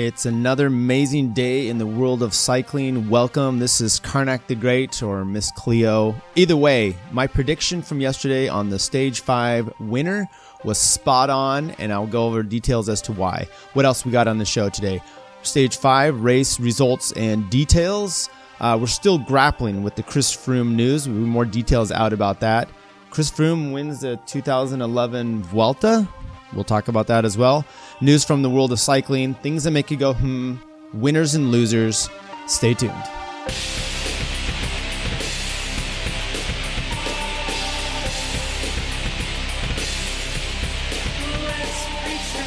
It's another amazing day in the world of cycling. Welcome. This is Karnak the Great or Miss Cleo. Either way, my prediction from yesterday on the Stage 5 winner was spot on, and I'll go over details as to why. What else we got on the show today? Stage 5 race results and details. Uh, we're still grappling with the Chris Froome news. We have more details out about that. Chris Froome wins the 2011 Vuelta. We'll talk about that as well. News from the world of cycling, things that make you go, hmm, winners and losers. Stay tuned.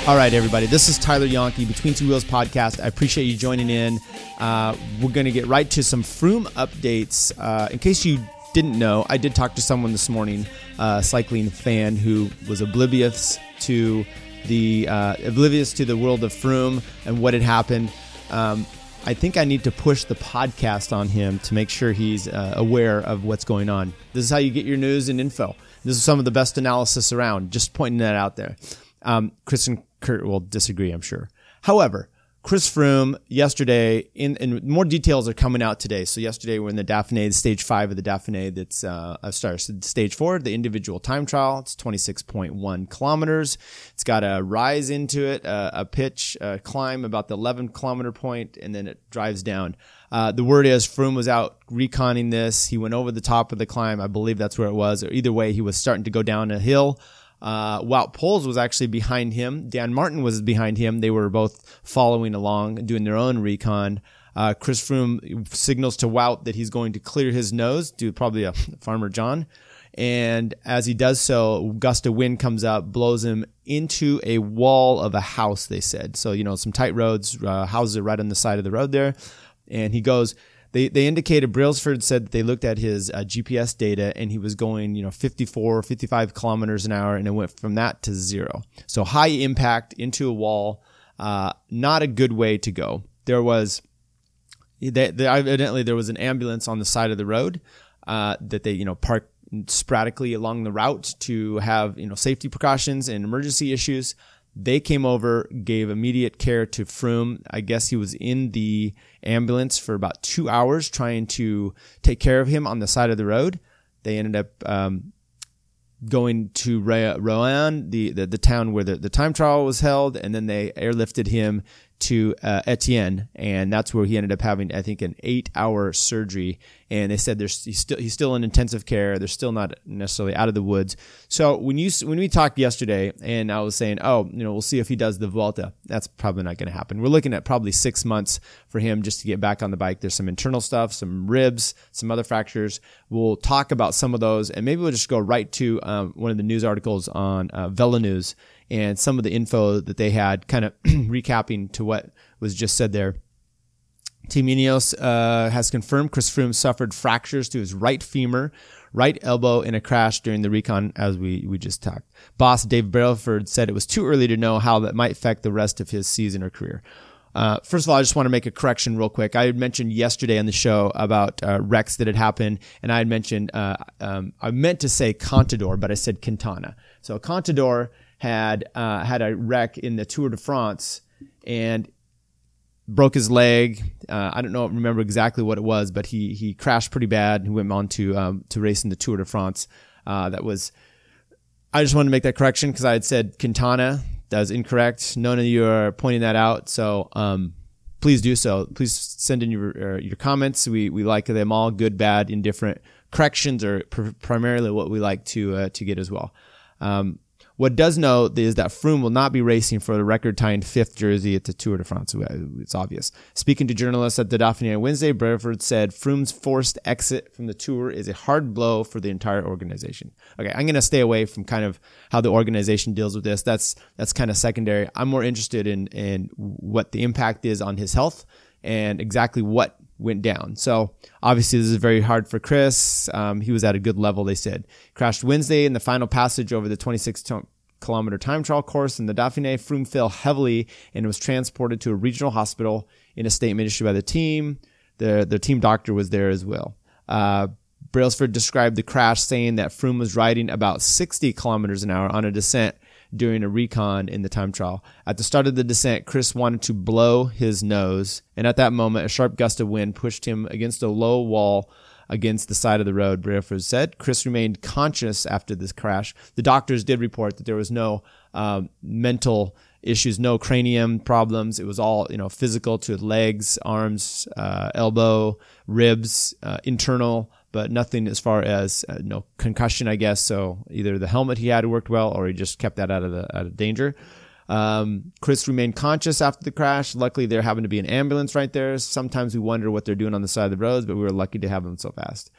All right, everybody. This is Tyler Yonke, Between Two Wheels podcast. I appreciate you joining in. Uh, we're going to get right to some Froome updates. Uh, in case you didn't know, I did talk to someone this morning, a cycling fan who was oblivious to the uh, oblivious to the world of Froome and what had happened. Um, I think I need to push the podcast on him to make sure he's uh, aware of what's going on. This is how you get your news and info. This is some of the best analysis around. Just pointing that out there. Um, Chris and Kurt will disagree, I'm sure. However, Chris Froome yesterday, in, in more details are coming out today. So yesterday we're in the Dauphiné, stage five of the Dauphiné. That's uh, uh sorry, so stage four, the individual time trial. It's twenty six point one kilometers. It's got a rise into it, uh, a pitch, a climb about the eleven kilometer point, and then it drives down. Uh, the word is Froome was out reconning this. He went over the top of the climb. I believe that's where it was. Or either way, he was starting to go down a hill. Uh, Wout Poels was actually behind him. Dan Martin was behind him. They were both following along, doing their own recon. Uh, Chris Froome signals to Wout that he's going to clear his nose, do probably a Farmer John. And as he does so, gust of wind comes up, blows him into a wall of a house, they said. So, you know, some tight roads, uh, houses right on the side of the road there. And he goes, they they indicated Brailsford said that they looked at his uh, GPS data and he was going you know 54 55 kilometers an hour and it went from that to zero. So high impact into a wall uh, not a good way to go. There was they, they, evidently there was an ambulance on the side of the road uh, that they you know parked sporadically along the route to have you know safety precautions and emergency issues they came over, gave immediate care to Froome. I guess he was in the ambulance for about two hours trying to take care of him on the side of the road. They ended up um, going to Roanne, the, the, the town where the, the time trial was held, and then they airlifted him to uh, Etienne, and that's where he ended up having, I think, an eight-hour surgery. And they said there's he's still he's still in intensive care. They're still not necessarily out of the woods. So when you when we talked yesterday, and I was saying, oh, you know, we'll see if he does the Vuelta. That's probably not going to happen. We're looking at probably six months for him just to get back on the bike. There's some internal stuff, some ribs, some other fractures. We'll talk about some of those, and maybe we'll just go right to um, one of the news articles on uh, VeloNews and some of the info that they had, kind of recapping to what was just said there. Team Ineos uh, has confirmed Chris Froome suffered fractures to his right femur, right elbow in a crash during the recon, as we, we just talked. Boss Dave Brailsford said it was too early to know how that might affect the rest of his season or career. Uh, first of all, I just want to make a correction real quick. I had mentioned yesterday on the show about uh, wrecks that had happened, and I had mentioned uh, um, I meant to say Contador, but I said Quintana. So Contador had uh, had a wreck in the Tour de France and broke his leg. Uh, I don't know, remember exactly what it was, but he he crashed pretty bad. He went on to um, to race in the Tour de France. Uh, that was. I just wanted to make that correction because I had said Quintana. That was incorrect. None of you are pointing that out, so um, please do so. Please send in your uh, your comments. We we like them all, good, bad, indifferent. Corrections are pr- primarily what we like to uh, to get as well. Um, what does know is that Froome will not be racing for the record tying fifth jersey at the Tour de France. It's obvious. Speaking to journalists at the Dauphiné on Wednesday, Brailsford said Froome's forced exit from the Tour is a hard blow for the entire organization. Okay, I'm going to stay away from kind of how the organization deals with this. That's that's kind of secondary. I'm more interested in in what the impact is on his health and exactly what went down. So obviously this is very hard for Chris. Um, he was at a good level, they said. Crashed Wednesday in the final passage over the 26 kilometer time trial course in the Dauphiné. Froome fell heavily and was transported to a regional hospital in a statement issued by the team. The, the team doctor was there as well. Uh, Brailsford described the crash saying that Froome was riding about 60 kilometers an hour on a descent during a recon in the time trial. At the start of the descent, Chris wanted to blow his nose, and at that moment, a sharp gust of wind pushed him against a low wall against the side of the road, Brailsford said. Chris remained conscious after this crash. The doctors did report that there was no um, mental issues, no cranium problems. It was all you know physical to legs, arms, uh, elbow, ribs, uh, internal, but nothing as far as uh, no concussion, I guess. So either the helmet he had worked well, or he just kept that out of the out of danger. Um, Chris remained conscious after the crash. Luckily, there happened to be an ambulance right there. Sometimes we wonder what they're doing on the side of the roads, but we were lucky to have them so fast.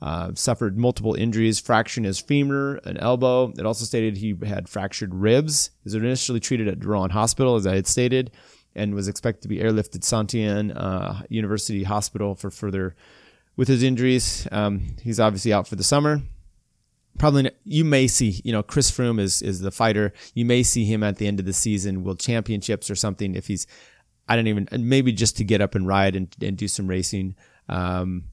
Uh, suffered multiple injuries, fracturing his femur, an elbow. It also stated he had fractured ribs. He was initially treated at Roanne Hospital, as I had stated, and was expected to be airlifted Saint uh, University Hospital for further with his injuries. Um, he's obviously out for the summer probably you may see you know Chris Froome is is the fighter. You may see him at the end of the season, World Championships or something. If he's, I don't even maybe just to get up and ride and, and do some racing. Um,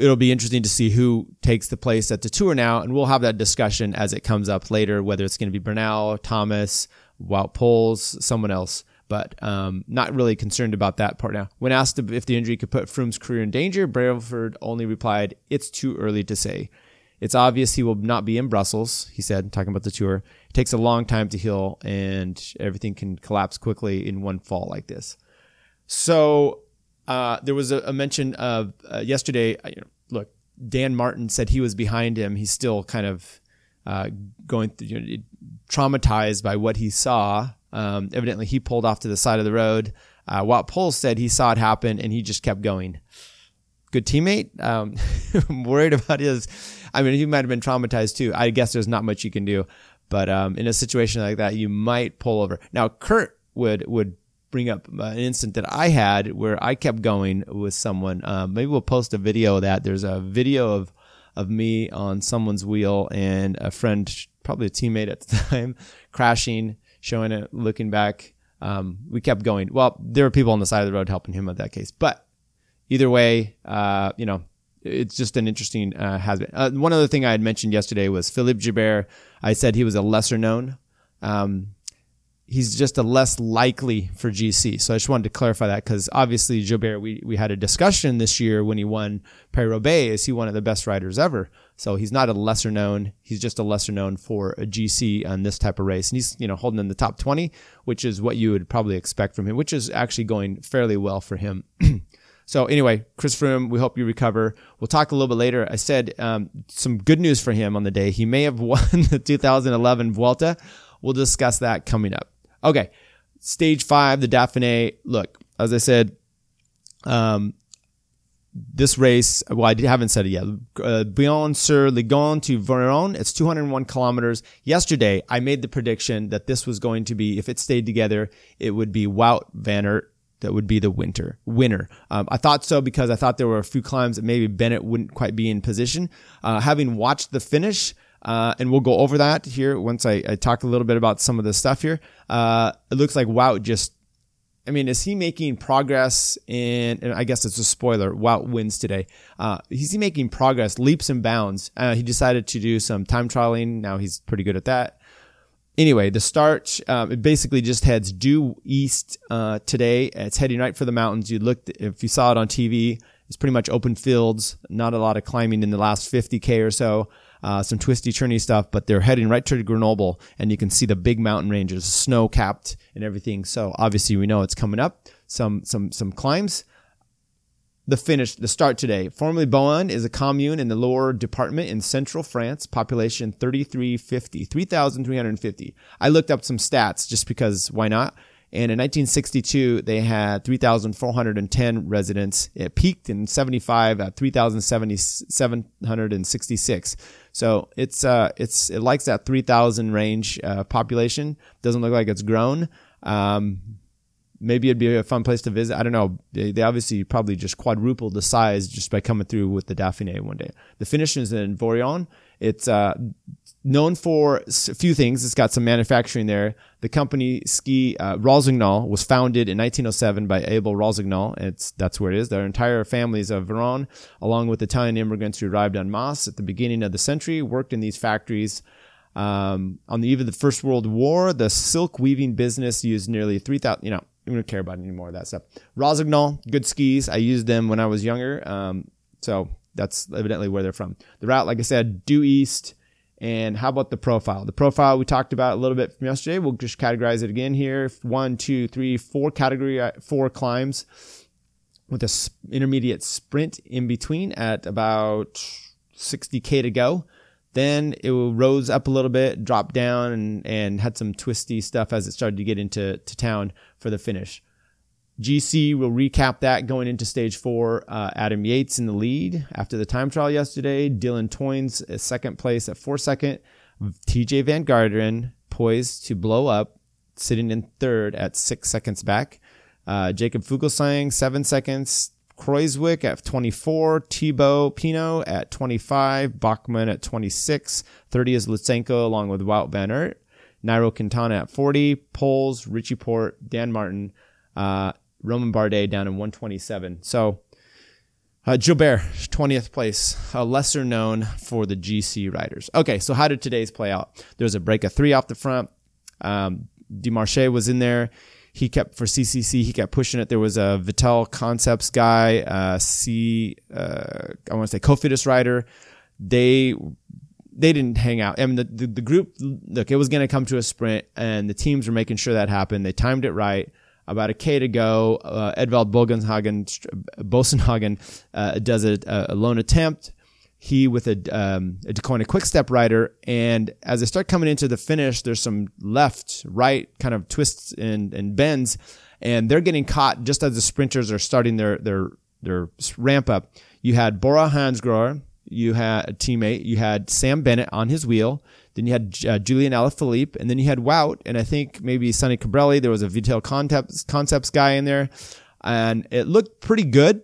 it'll be interesting to see who takes the place at the tour now, and we'll have that discussion as it comes up later. Whether it's going to be Bernal, Thomas, Wout Poels, someone else. But um, not really concerned about that part now. When asked if the injury could put Froome's career in danger, Brailsford only replied, "It's too early to say." It's obvious he will not be in Brussels, he said, talking about the tour. It takes a long time to heal, and everything can collapse quickly in one fall like this. So uh, there was a, a mention of uh, yesterday. You know, look, Dan Martin said he was behind him. He's still kind of uh, going through, you know, traumatized by what he saw. Um, evidently, he pulled off to the side of the road. Uh, Wout Poels said he saw it happen and he just kept going. Good teammate. Um, worried about his I mean, he might have been traumatized too. I guess there's not much you can do, but um, in a situation like that, you might pull over. Now, Kurt would would bring up an incident that I had where I kept going with someone. Um, maybe we'll post a video of that. There's a video of of me on someone's wheel and a friend, probably a teammate at the time, crashing, showing it, looking back. Um, we kept going. Well, there were people on the side of the road helping him with that case, but either way, uh, you know, it's just an interesting uh, has. Uh, one other thing I had mentioned yesterday was Philippe Gilbert. I said he was a lesser known. Um, he's just a less likely for GC. So I just wanted to clarify that because obviously Gilbert, we, we had a discussion this year when he won Paris Roubaix. Is he one of the best riders ever? So he's not a lesser known. He's just a lesser known for a GC on this type of race. And he's, you know, holding in the top 20, which is what you would probably expect from him, which is actually going fairly well for him. So anyway, Chris Froome, we hope you recover. We'll talk a little bit later. I said um, some good news for him on the day. He may have won the 2011 Vuelta. We'll discuss that coming up. Okay, stage five, the Dauphiné. Look, as I said, um, this race, well, I haven't said it yet. Uh, Beyond sur Ligon to Voiron, it's 201 kilometers. Yesterday, I made the prediction that this was going to be, if it stayed together, it would be Wout Van Aert that would be the winter winner. Um, I thought so because I thought there were a few climbs that maybe Bennett wouldn't quite be in position. Uh, having watched the finish, uh, and we'll go over that here once I, I, talk a little bit about some of the stuff here. Uh, it looks like Wout just, I mean, is he making progress in, and I guess it's a spoiler, Wout wins today. Uh, is he making progress, leaps and bounds? Uh, he decided to do some time trialing. Now he's pretty good at that anyway, the start um, it basically just heads due east uh, today. It's heading right for the mountains. You looked if you saw it on TV. It's pretty much open fields, not a lot of climbing in the last 50k or so. Uh, some twisty, turny stuff, but they're heading right to Grenoble, and you can see the big mountain ranges, snow capped and everything. So obviously, we know it's coming up. Some some some climbs the finish, the start today. Formerly Beaune is a commune in the Loire department in central France, population 3350, 3,350. I looked up some stats just because why not? And in 1962, they had 3,410 residents. It peaked in 75 at 3,766. So it's, uh, it's, it likes that 3,000 range, uh, population. Doesn't look like it's grown. Um, maybe it'd be a fun place to visit. I don't know. They, they obviously probably just quadrupled the size just by coming through with the Dauphiné one day. The finish is in Voiron. It's uh, known for a few things. It's got some manufacturing there. The company Ski uh, Rossignol was founded in 1907 by Abel Rossignol. It's that's where it is. Their entire families of Voiron, along with Italian immigrants who arrived en masse at the beginning of the century, worked in these factories Um, on the eve of the First World War, the silk weaving business used nearly 3,000, you know, we don't care about any more of that stuff. Rossignol, good skis. I used them when I was younger. Um, so that's evidently where they're from. The route, like I said, due east. And how about the profile? The profile we talked about a little bit from yesterday. We'll just categorize it again here. One, two, three, four category, uh, four climbs with a intermediate sprint in between at about 60k to go. Then it rose up a little bit, dropped down, and, and had some twisty stuff as it started to get into to town for the finish. GC will recap that going into stage four. Uh, Adam Yates in the lead after the time trial yesterday. Dylan Teuns second place at four second. Tejay Van Garderen poised to blow up, sitting in third at six seconds back. Uh, Jakob Fuglsang, seven seconds. Kruijswijk at 24, Thibaut Pinot at 25, Bachmann at 26, 30 is Lutsenko along with Wout van Aert, Nairo Quintana at 40, Poels, Richie Porte, Dan Martin, uh, Romain Bardet down in 127. So uh, Gilbert, 20th place, a lesser known for the GC riders. Okay, so how did today's play out? There was a break of three off the front. Um, Demarche was in there he kept for CCC. He kept pushing it. There was a Vital Concepts guy, uh, C, uh, I want to say Cofidis rider. They they didn't hang out. I mean, the, the, the group, look, it was going to come to a sprint, and the teams were making sure that happened. They timed it right. About a K to go. Uh, Edvald Boasson Hagen uh, does a, a lone attempt he with a, um, a Deceuninck quick step rider. And as they start coming into the finish, there's some left, right kind of twists and, and bends, and they're getting caught just as the sprinters are starting their, their, their ramp up. You had Bora Hansgrohe, you had a teammate, you had Sam Bennett on his wheel, then you had uh, Julian Alaphilippe, and then you had Wout, and I think maybe Sonny Colbrelli. There was a Vital Concepts, Concepts guy in there, and it looked pretty good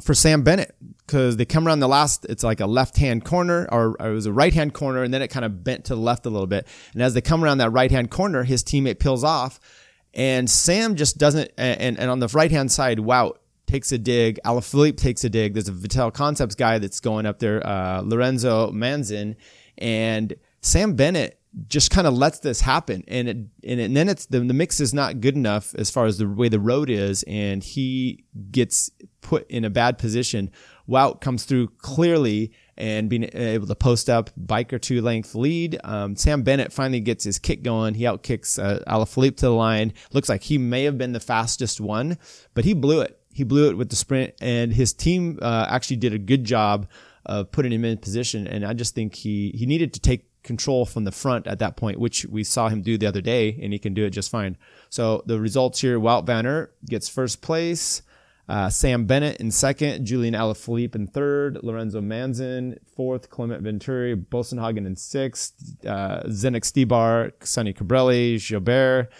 for Sam Bennett because they come around the last, it's like a left hand corner or, or, it was a right hand corner and then it kind of bent to the left a little bit. And as they come around that right hand corner, his teammate peels off and Sam just doesn't, and, and on the right hand side, Wout, takes a dig. Alaphilippe takes a dig. There's a Vital Concepts guy that's going up there, uh, Lorenzo Manzin and Sam Bennett just kind of lets this happen and it, and, it, and then it's the, the mix is not good enough as far as the way the road is and he gets put in a bad position Wout comes through clearly and being able to post up bike or two length lead. Um, Sam Bennett finally gets his kick going. He outkicks uh, Alaphilippe to the line. Looks like he may have been the fastest one, but he blew it. He blew it with the sprint, and his team uh, actually did a good job of putting him in position. And I just think he he needed to take control from the front at that point, which we saw him do the other day, and he can do it just fine. So the results here: Wout van Aert gets first place. Uh, Sam Bennett in second, Julian Alaphilippe in third, Lorenzo Manzin fourth, Clement Venturini, Bosenhagen in sixth, uh, Zdenek Stybar, Sonny Colbrelli, Gilbert,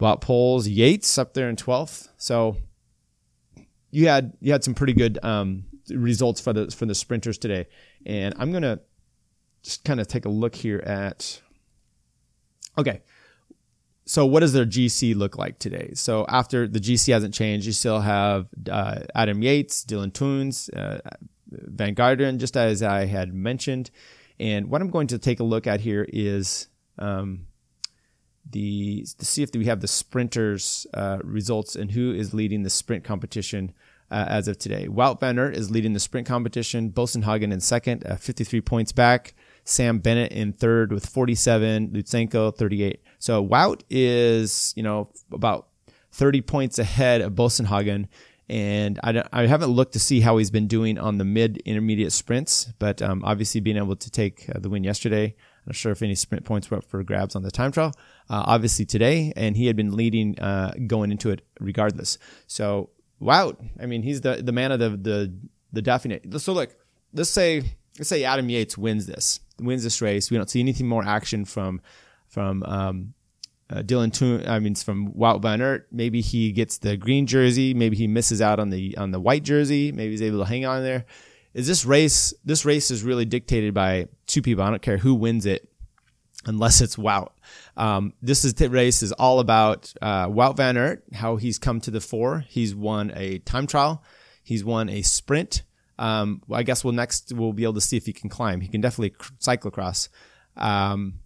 Wout Poels, Yates up there in twelfth. So you had you had some pretty good um, results for the for the sprinters today, and I'm gonna just kind of take a look here at. Okay, so what does their GC look like today? So after the GC hasn't changed, you still have uh, Adam Yates, Dylan Teuns, uh, Van Garderen, just as I had mentioned. And what I'm going to take a look at here is um, the to see if we have the sprinters uh, results and who is leading the sprint competition uh, as of today. Wout van Aert is leading the sprint competition. Boasson Hagen in second, uh, 53 points back. Sam Bennett in third with 47. Lutsenko 38. So Wout is, you know, about 30 points ahead of Boasson Hagen. And I, I haven't looked to see how he's been doing on the mid intermediate sprints, but um, obviously being able to take uh, the win yesterday. I'm not sure if any sprint points were up for grabs on the time trial. Uh, obviously today, and he had been leading uh, going into it regardless. So Wout, I mean, he's the the man of the the the definite. So look, let's say let's say Adam Yates wins this, wins this race. We don't see anything more action from from um, uh, Dylan Teuns, I mean, from Wout van Aert. Maybe he gets the green jersey. Maybe he misses out on the on the white jersey. Maybe he's able to hang on there. Is this race? This race is really dictated by two people. I don't care who wins it, unless it's Wout. Um, this is the race is all about uh, Wout van Aert, how he's come to the fore. He's won a time trial. He's won a sprint. Um, I guess we'll next we'll be able to see if he can climb. He can definitely cyclocross. Um,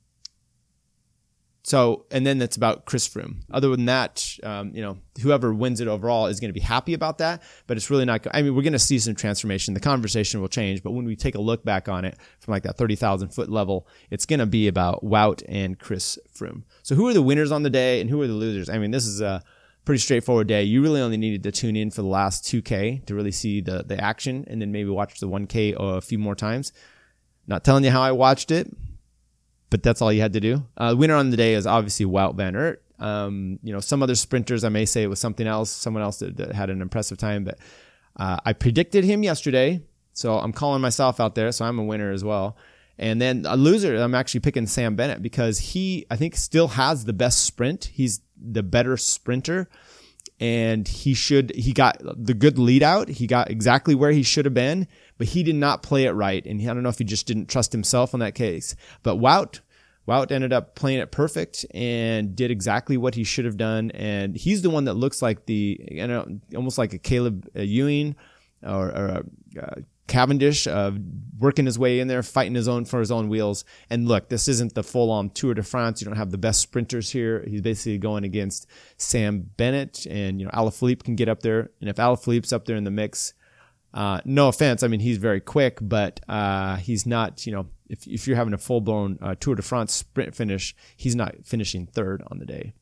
so, and then it's about Chris Froome. Other than that, um, you know, whoever wins it overall is going to be happy about that, but it's really not, I mean, we're going to see some transformation. The conversation will change, but when we take a look back on it from like that 30,000 foot level, it's going to be about Wout and Chris Froome. So who are the winners on the day and who are the losers? I mean, this is a pretty straightforward day. You really only needed to tune in for the last 2K to really see the, the action and then maybe watch the 1K a few more times. Not telling you how I watched it but that's all you had to do. Uh, winner on the day is obviously Wout Van Aert. Um, you know, some other sprinters, I may say it was something else, someone else that, that had an impressive time, but uh, I predicted him yesterday. So I'm calling myself out there. So I'm a winner as well. And then a loser, I'm actually picking Sam Bennett because he, I think, still has the best sprint. He's the better sprinter. And he should, he got the good lead out. He got exactly where he should have been but he did not play it right. And he, I don't know if he just didn't trust himself in that case. But Wout, Wout ended up playing it perfect and did exactly what he should have done. And he's the one that looks like the, you know, almost like a Caleb Ewan or, or a, Cavendish of working his way in there, fighting his own for his own wheels. And look, this isn't the full on Tour de France. You don't have the best sprinters here. He's basically going against Sam Bennett and, you know, Alaphilippe can get up there. And if Alaphilippe's up there in the mix, uh, no offense, I mean he's very quick, but uh, he's not. You know, if if you're having a full blown uh, Tour de France sprint finish, he's not finishing third on the day.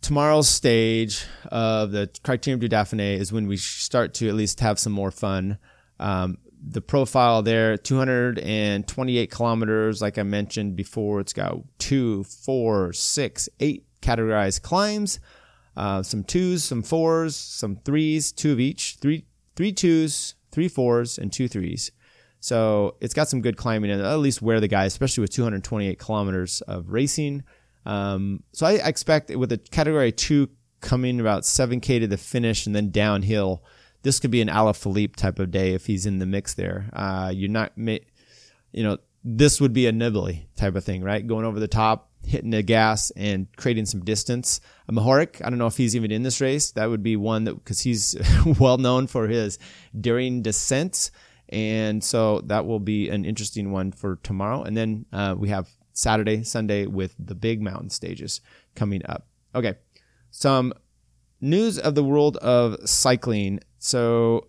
Tomorrow's stage of the Criterium du Dauphiné is when we start to at least have some more fun. Um, the profile there 228 kilometers like i mentioned before it's got two four six eight categorized climbs uh, some twos, some fours, some threes, two of each, three three twos, three fours, and two threes. So it's got some good climbing and at least wear the guy, especially with 228 kilometers of racing. Um, so I expect with a category two coming about 7K to the finish and then downhill, this could be an Alaphilippe type of day if he's in the mix there. Uh, you're not, you know, this would be a Nibali type of thing, right? Going over the top, hitting the gas and creating some distance. A Mohoric, I don't know if he's even in this race. That would be one that because he's well known for his daring descents, and so that will be an interesting one for tomorrow. And then uh, we have Saturday, Sunday with the big mountain stages coming up. Okay, some news of the world of cycling. So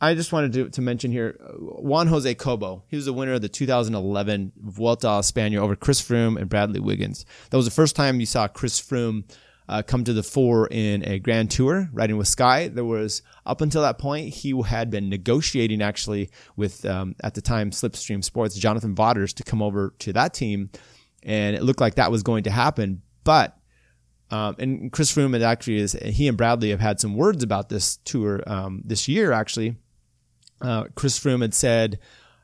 I just wanted to, to mention here uh, Juan Jose Cobo. He was the winner of the 2011 Vuelta a España over Chris Froome and Bradley Wiggins. That was the first time you saw Chris Froome uh, come to the fore in a Grand Tour, riding with Sky. There was up until that point he had been negotiating actually with um, at the time Slipstream Sports Jonathan Vaughters to come over to that team, and it looked like that was going to happen, but. Um, and Chris Froome actually is he and Bradley have had some words about this tour um, this year actually uh, Chris Froome had said,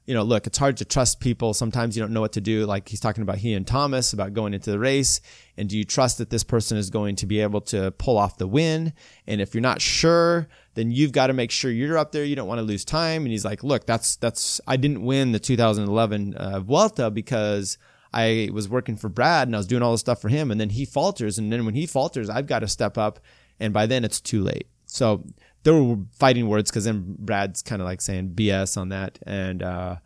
you know, look, it's hard to trust people. Sometimes you don't know what to do. Like he's talking about he and Thomas about going into the race. And do you trust that this person is going to be able to pull off the win? And if you're not sure, then you've got to make sure you're up there. You don't want to lose time. And he's like, look, that's, that's, I didn't win the 2011 uh, Vuelta because I was working for Brad and I was doing all this stuff for him. And then he falters. And then when he falters, I've got to step up. And by then it's too late. So there were fighting words because then Brad's kind of like saying BS on that. And uh,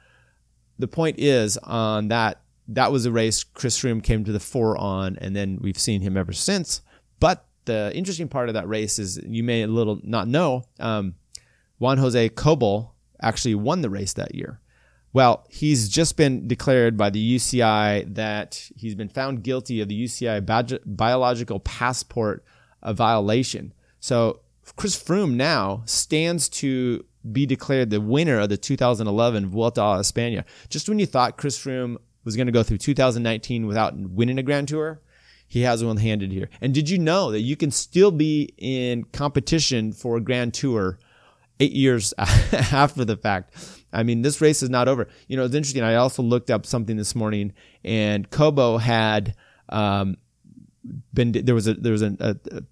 the point is on that that was a race Chris Froome came to the fore on, and then we've seen him ever since. But the interesting part of that race is you may a little not know um, Juan Jose Cobo actually won the race that year. Well, he's just been declared by the UCI that he's been found guilty of the UCI biological passport violation. So Chris Froome now stands to be declared the winner of the 2011 Vuelta a España. Just when you thought Chris Froome was going to go through 2019 without winning a Grand Tour, he has one handed here. And did you know that you can still be in competition for a Grand Tour eight years after the fact? I mean, this race is not over. You know, it's interesting. I also looked up something this morning, and Cobo had um, been there was a there was a, a,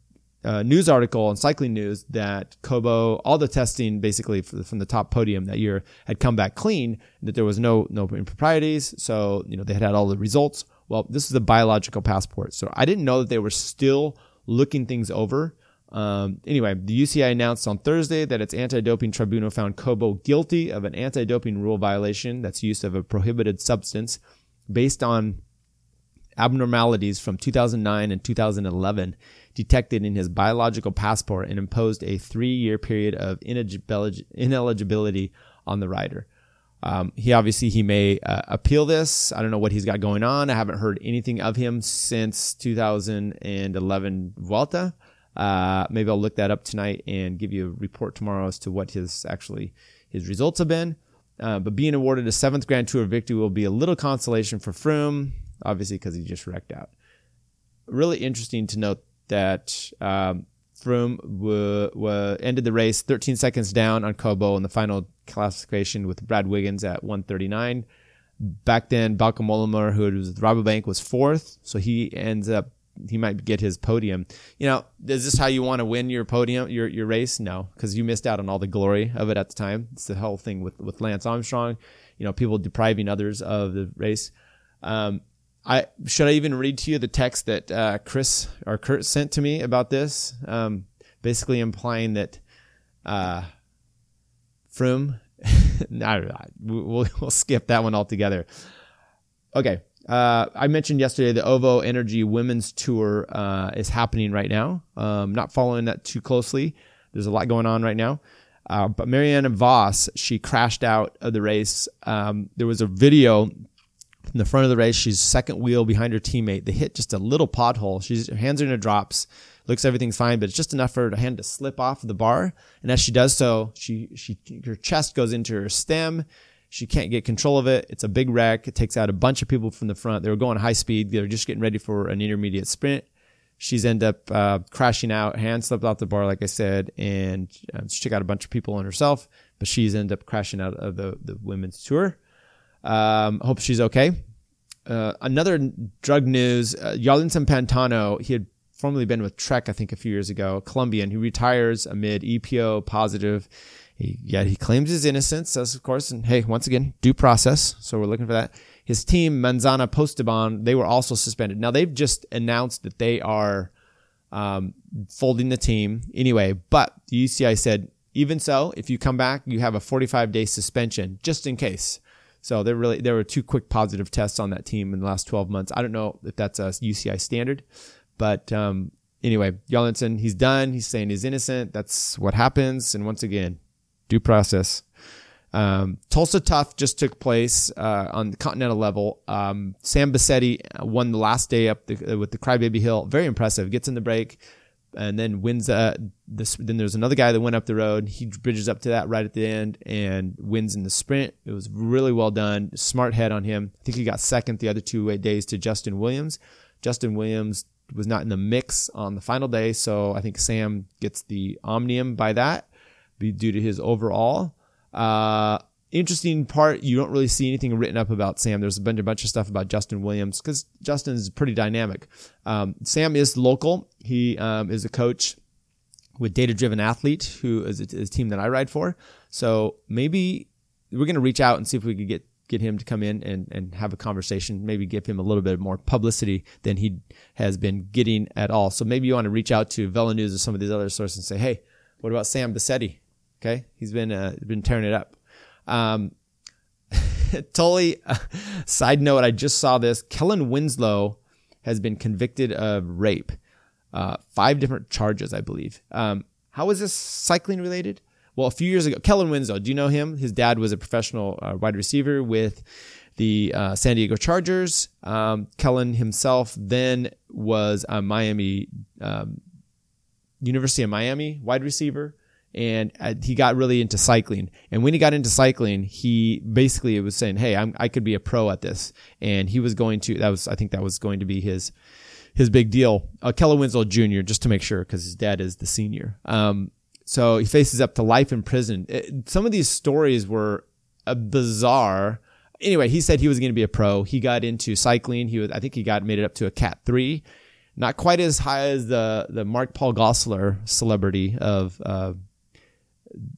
uh, news article on Cycling News that Cobo, all the testing basically from the top podium that year had come back clean, that there was no no improprieties. So you know they had had all the results. Well, this is a biological passport, so I didn't know that they were still looking things over Um, anyway, the UCI announced on Thursday that its anti-doping tribunal found Cobo guilty of an anti-doping rule violation. That's use of a prohibited substance based on abnormalities from 2009 and 2011 detected in his biological passport and imposed a three-year period of ineligibility on the rider. Um, he obviously he may uh, appeal this. I don't know what he's got going on. I haven't heard anything of him since 2011 Vuelta. Uh, maybe I'll look that up tonight and give you a report tomorrow as to what his actually his results have been. Uh, but being awarded a seventh Grand Tour victory will be a little consolation for Froome, obviously because he just wrecked out. Really interesting to note that um, Froome ended the race 13 seconds down on Cobo in the final classification with Brad Wiggins at 139. Back then, Bauke Mollema, who was with Rabobank, was fourth, so he ends up he might get his podium. You know, is this how you want to win your podium, your your race? No, because you missed out on all the glory of it at the time. It's the whole thing with with Lance Armstrong. You know, people depriving others of the race. Um, I should I even read to you the text that uh, Chris or Kurt sent to me about this, um, basically implying that uh, no, we'll, we'll skip that one altogether. Okay, uh, I mentioned yesterday the OVO Energy Women's Tour uh, is happening right now. Um, not following that too closely. There's a lot going on right now. Uh, but Marianne Vos, she crashed out of the race. Um, there was a video in the front of the race. She's second wheel behind her teammate. They hit just a little pothole. She's her hands are in her drops. Looks everything's fine, but it's just enough for her hand to slip off the bar. And as she does so, she she her chest goes into her stem. She can't get control of it. It's a big wreck. It takes out a bunch of people from the front. They were going high speed. They were just getting ready for an intermediate sprint. She's end up uh, crashing out. Hand slipped off the bar, like I said, and uh, she took out a bunch of people on herself. But she's end up crashing out of the the women's tour. Um, hope she's okay. Uh, another drug news: uh, Pantano. He had formerly been with Trek, I think, a few years ago. Colombian. He retires amid EPO positive he, yeah, he claims his innocence, as of course, and hey, once again, due process. So we're looking for that. His team, Manzana Postobon, they were also suspended. Now they've just announced that they are um, folding the team anyway, but the UCI said, even so, if you come back, you have a 45 day suspension just in case. So there really there were two quick positive tests on that team in the last 12 months. I don't know if that's a UCI standard, but um, anyway, Jarlinson, he's done. He's saying he's innocent. That's what happens. And once again, due process. Um, Tulsa Tough just took place uh, on the continental level. Um, Sam Besetti won the last day up the, with the Crybaby Hill. Very impressive. Gets in the break and then wins. Uh, this, then there's another guy that went up the road. He bridges up to that right at the end and wins in the sprint. It was really well done. Smart head on him. I think he got second the other two days to Justin Williams. Justin Williams was not in the mix on the final day, so I think Sam gets the omnium by that due to his overall. Uh, interesting part, you don't really see anything written up about Sam. There's been a bunch of stuff about Justin Williams because Justin is pretty dynamic. Um, Sam is local. He um, is a coach with Data Driven Athlete, who is a, is a team that I ride for. So maybe we're going to reach out and see if we could get get him to come in and, and have a conversation, maybe give him a little bit more publicity than he has been getting at all. So maybe you want to reach out to Velo News or some of these other sources and say, hey, what about Sam Besetti? Okay, he's been uh, been tearing it up. Um, totally. Uh, side note: I just saw this. Kellen Winslow has been convicted of rape. Uh, five different charges, I believe. Um, how is this cycling related? Well, a few years ago, Kellen Winslow. Do you know him? His dad was a professional uh, wide receiver with the uh, San Diego Chargers. Um, Kellen himself then was a Miami um, University of Miami wide receiver and uh, he got really into cycling. And when he got into cycling, he basically was saying, "Hey, I'm, I could be a pro at this." And he was going to that was I think that was going to be his his big deal. Uh, Kellen Winslow Jr. just to make sure because his dad is the senior. Um, so he faces up to life in prison. It, some of these stories were uh, bizarre. Anyway, he said he was going to be a pro. He got into cycling. He was I think he got made it up to a cat three. Not quite as high as the the Mark Paul Gosselaar celebrity of uh,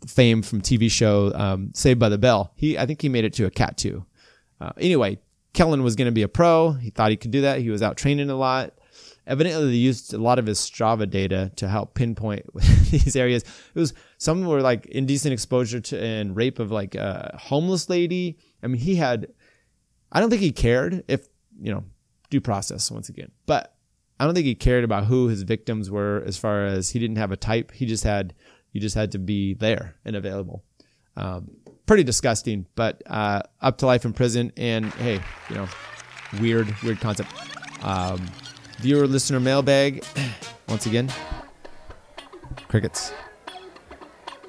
fame from TV show um, Saved by the Bell. He, I think he made it to a cat two. Uh, anyway, Kellen was going to be a pro. He thought he could do that. He was out training a lot, Evidently, they used a lot of his Strava data to help pinpoint these areas. It was some were like indecent exposure to and rape of like a homeless lady. I mean, he had. I don't think he cared if you know due process once again, but I don't think he cared about who his victims were as far as he didn't have a type. He just had you just had to be there and available. Um, pretty disgusting, but uh, up to life in prison. And hey, you know, weird, weird concept. Um, viewer listener mailbag. Once again, crickets.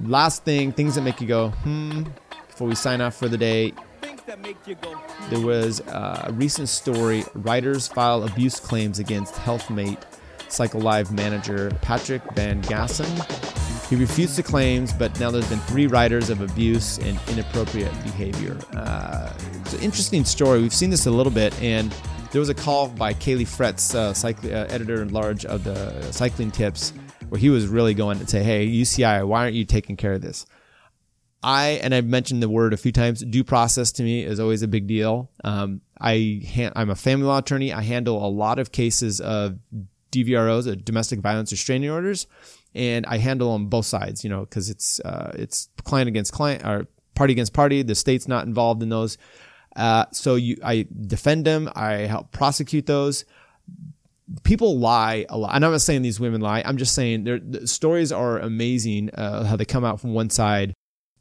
Last thing, things that make you go, hmm, before we sign off for the day. There was a recent story. Writers file abuse claims against HealthMate Cycle Live manager Patrick Van Gansen. He refutes the claims, but now there's been three writers of abuse and inappropriate behavior. Uh, it's an interesting story. We've seen this a little bit, and there was a call by Caley Fretz, uh, uh, editor in large of the Cycling Tips, where he was really going to say, "Hey, UCI, why aren't you taking care of this?" I and I've mentioned the word a few times. Due process to me is always a big deal. Um, I ha- I'm a family law attorney. I handle a lot of cases of DVROs, domestic violence restraining orders, and I handle them both sides. You know, because it's uh, it's client against client or party against party. The state's not involved in those. Uh, so you, I defend them. I help prosecute those. People lie a lot. And I'm not saying these women lie. I'm just saying the stories are amazing. Uh, how they come out from one side,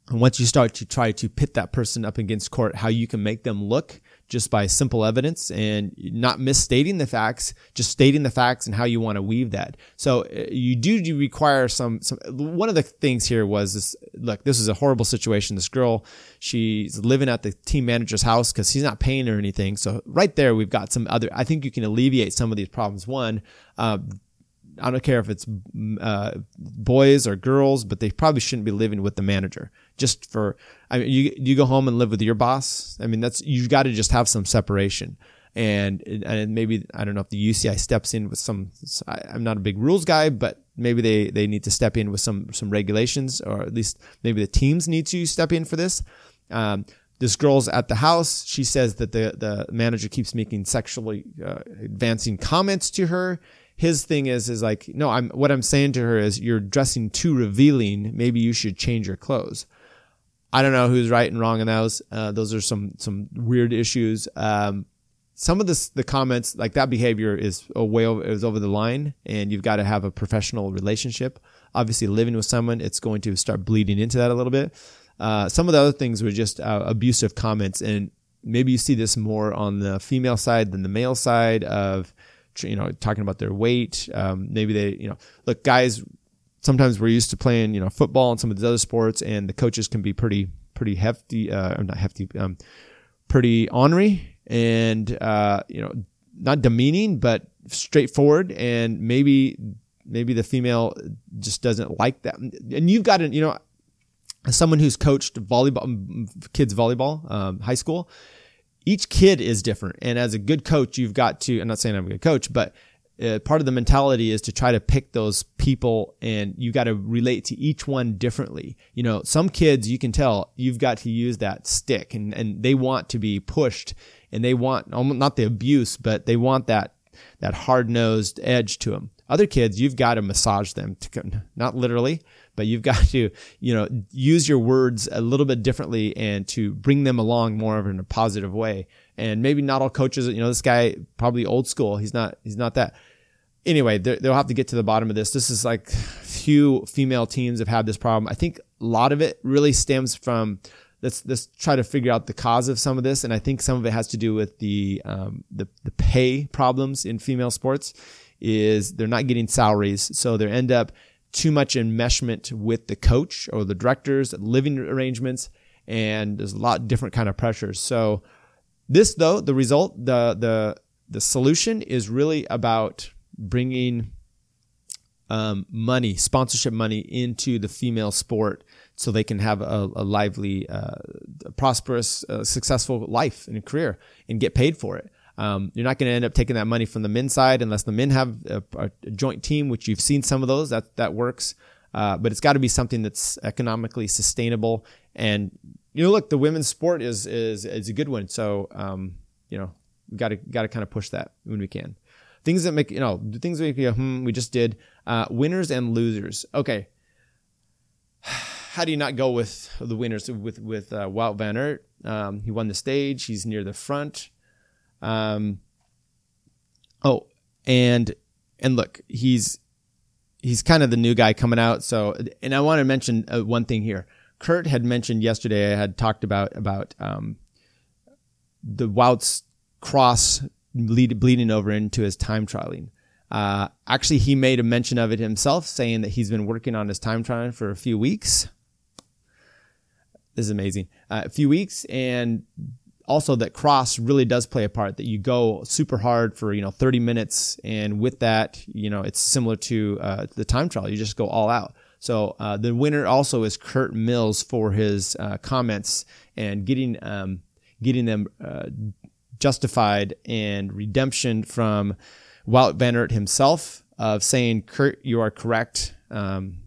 and once you start to try to pit that person up against court, how you can make them look just by simple evidence and not misstating the facts, just stating the facts and how you want to weave that. So uh, you do require some, some, one of the things here was this, look, this is a horrible situation. This girl, she's living at the team manager's house because he's not paying her anything. So right there, we've got some other, I think you can alleviate some of these problems. One, uh, I don't care if it's uh, boys or girls, but they probably shouldn't be living with the manager. Just for, I mean, you you go home and live with your boss. I mean, that's you've got to just have some separation. And and maybe I don't know if the UCI steps in with some. I'm not a big rules guy, but maybe they they need to step in with some some regulations, or at least maybe the teams need to step in for this. Um, this girl's at the house. She says that the the manager keeps making sexually uh, advancing comments to her his thing is is like no i'm what i'm saying to her is you're dressing too revealing maybe you should change your clothes i don't know who's right and wrong in those. Uh, those are some some weird issues. Um, some of the the comments like that behavior is a way over, is over the line and you've got to have a professional relationship. Obviously living with someone it's going to start bleeding into that a little bit. Uh, some of the other things were just uh, abusive comments and maybe you see this more on the female side than the male side of you know, talking about their weight. Um, maybe they, you know, look, guys, sometimes we're used to playing, you know, football and some of these other sports, and the coaches can be pretty, pretty hefty, uh, not hefty, um, pretty ornery and, uh, you know, not demeaning, but straightforward. And maybe, maybe the female just doesn't like that. And you've got to, you know, someone who's coached volleyball, kids volleyball, um, high school, each kid is different. And as a good coach, you've got to, I'm not saying I'm a good coach, but uh, part of the mentality is to try to pick those people and you got to relate to each one differently. You know, some kids you can tell you've got to use that stick and, and they want to be pushed and they want not the abuse, but they want that, that hard nosed edge to them. Other kids, you've got to massage them to, not literally, but you've got to, you know, use your words a little bit differently and to bring them along more of in a positive way. And maybe not all coaches, you know, this guy probably old school. He's not, he's not that. Anyway, they'll have to get to the bottom of this. This is like few female teams have had this problem. I think a lot of it really stems from let's let's try to figure out the cause of some of this, and I think some of it has to do with the um, the the pay problems in female sports. Is they're not getting salaries, so they end up too much enmeshment with the coach or the directors, living arrangements, and there's a lot different kind of pressures. So this though, the result, the the the solution is really about bringing um, money, sponsorship money into the female sport so they can have a, a lively, uh, prosperous, uh, successful life and career and get paid for it. Um, you're not going to end up taking that money from the men's side unless the men have a, a joint team, which you've seen some of those. That that works, uh, but it's got to be something that's economically sustainable. And you know, look, the women's sport is is is a good one. So um, you know, we got to got to kind of push that when we can. things that make you know the things that make you go, hmm. We just did uh, winners and losers. Okay, how do you not go with the winners with with uh, Wout Van Aert? Um, he won the stage. He's near the front. Um, oh, and and look, he's he's kind of the new guy coming out. So, and I want to mention uh, one thing here. Kurt had mentioned yesterday. I had talked about about um, the Wout's cross bleed, bleeding over into his time trialing. Uh, actually, he made a mention of it himself, saying that he's been working on his time trialing for a few weeks. This is amazing. Uh, a few weeks, and also that cross really does play a part that you go super hard for you know 30 minutes and with that you know it's similar to uh, the time trial you just go all out so uh, the winner also is kurt mills for his uh, comments and getting um, getting them uh, justified and redemption from Wout Van Aert himself of saying kurt you are correct um,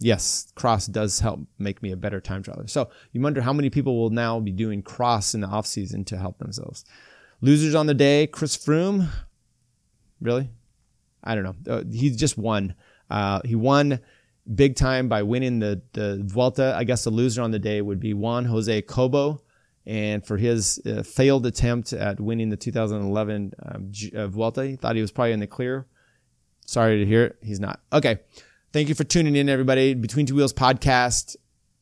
yes, cross does help make me a better time traveler. So you wonder how many people will now be doing cross in the off season to help themselves. Losers on the day, Chris Froome. Really? I don't know. Uh, he just won. Uh, he won big time by winning the the Vuelta. I guess the loser on the day would be Juan Jose Cobo, and for his uh, failed attempt at winning the 2011 um, uh, Vuelta, he thought he was probably in the clear. Sorry to hear it. He's not. Okay. Thank you for tuning in, everybody. Between Two Wheels podcast.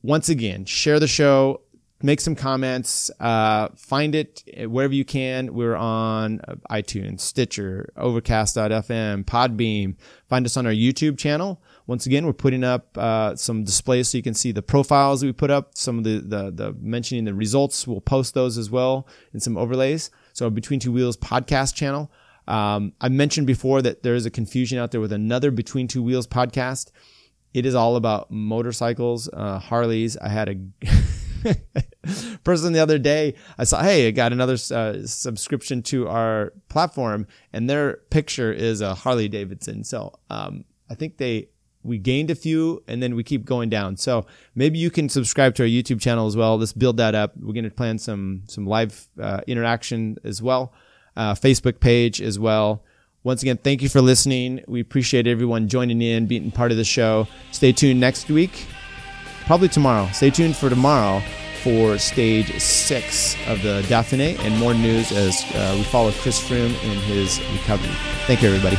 Once again, share the show, make some comments, uh, find it wherever you can. We're on iTunes, Stitcher, Overcast.fm, Podbean. Find us on our YouTube channel. Once again, we're putting up uh, some displays so you can see the profiles we put up, some of the, the, the mentioning the results. We'll post those as well in some overlays. So Between Two Wheels podcast channel. Um, I mentioned before that there is a confusion out there with another Between Two Wheels podcast. It is all about motorcycles, uh, Harleys. I had a person the other day. I saw, hey, I got another uh, subscription to our platform, and their picture is a Harley Davidson. So um, I think they we gained a few, and then we keep going down. So maybe you can subscribe to our YouTube channel as well. Let's build that up. We're going to plan some some live uh, interaction as well uh, Facebook page as well. Once again, thank you for listening. We appreciate everyone joining in, being part of the show. Stay tuned next week, probably tomorrow. Stay tuned for tomorrow for stage six of the Dauphiné and more news as uh, we follow Chris Froome in his recovery. Thank you, everybody.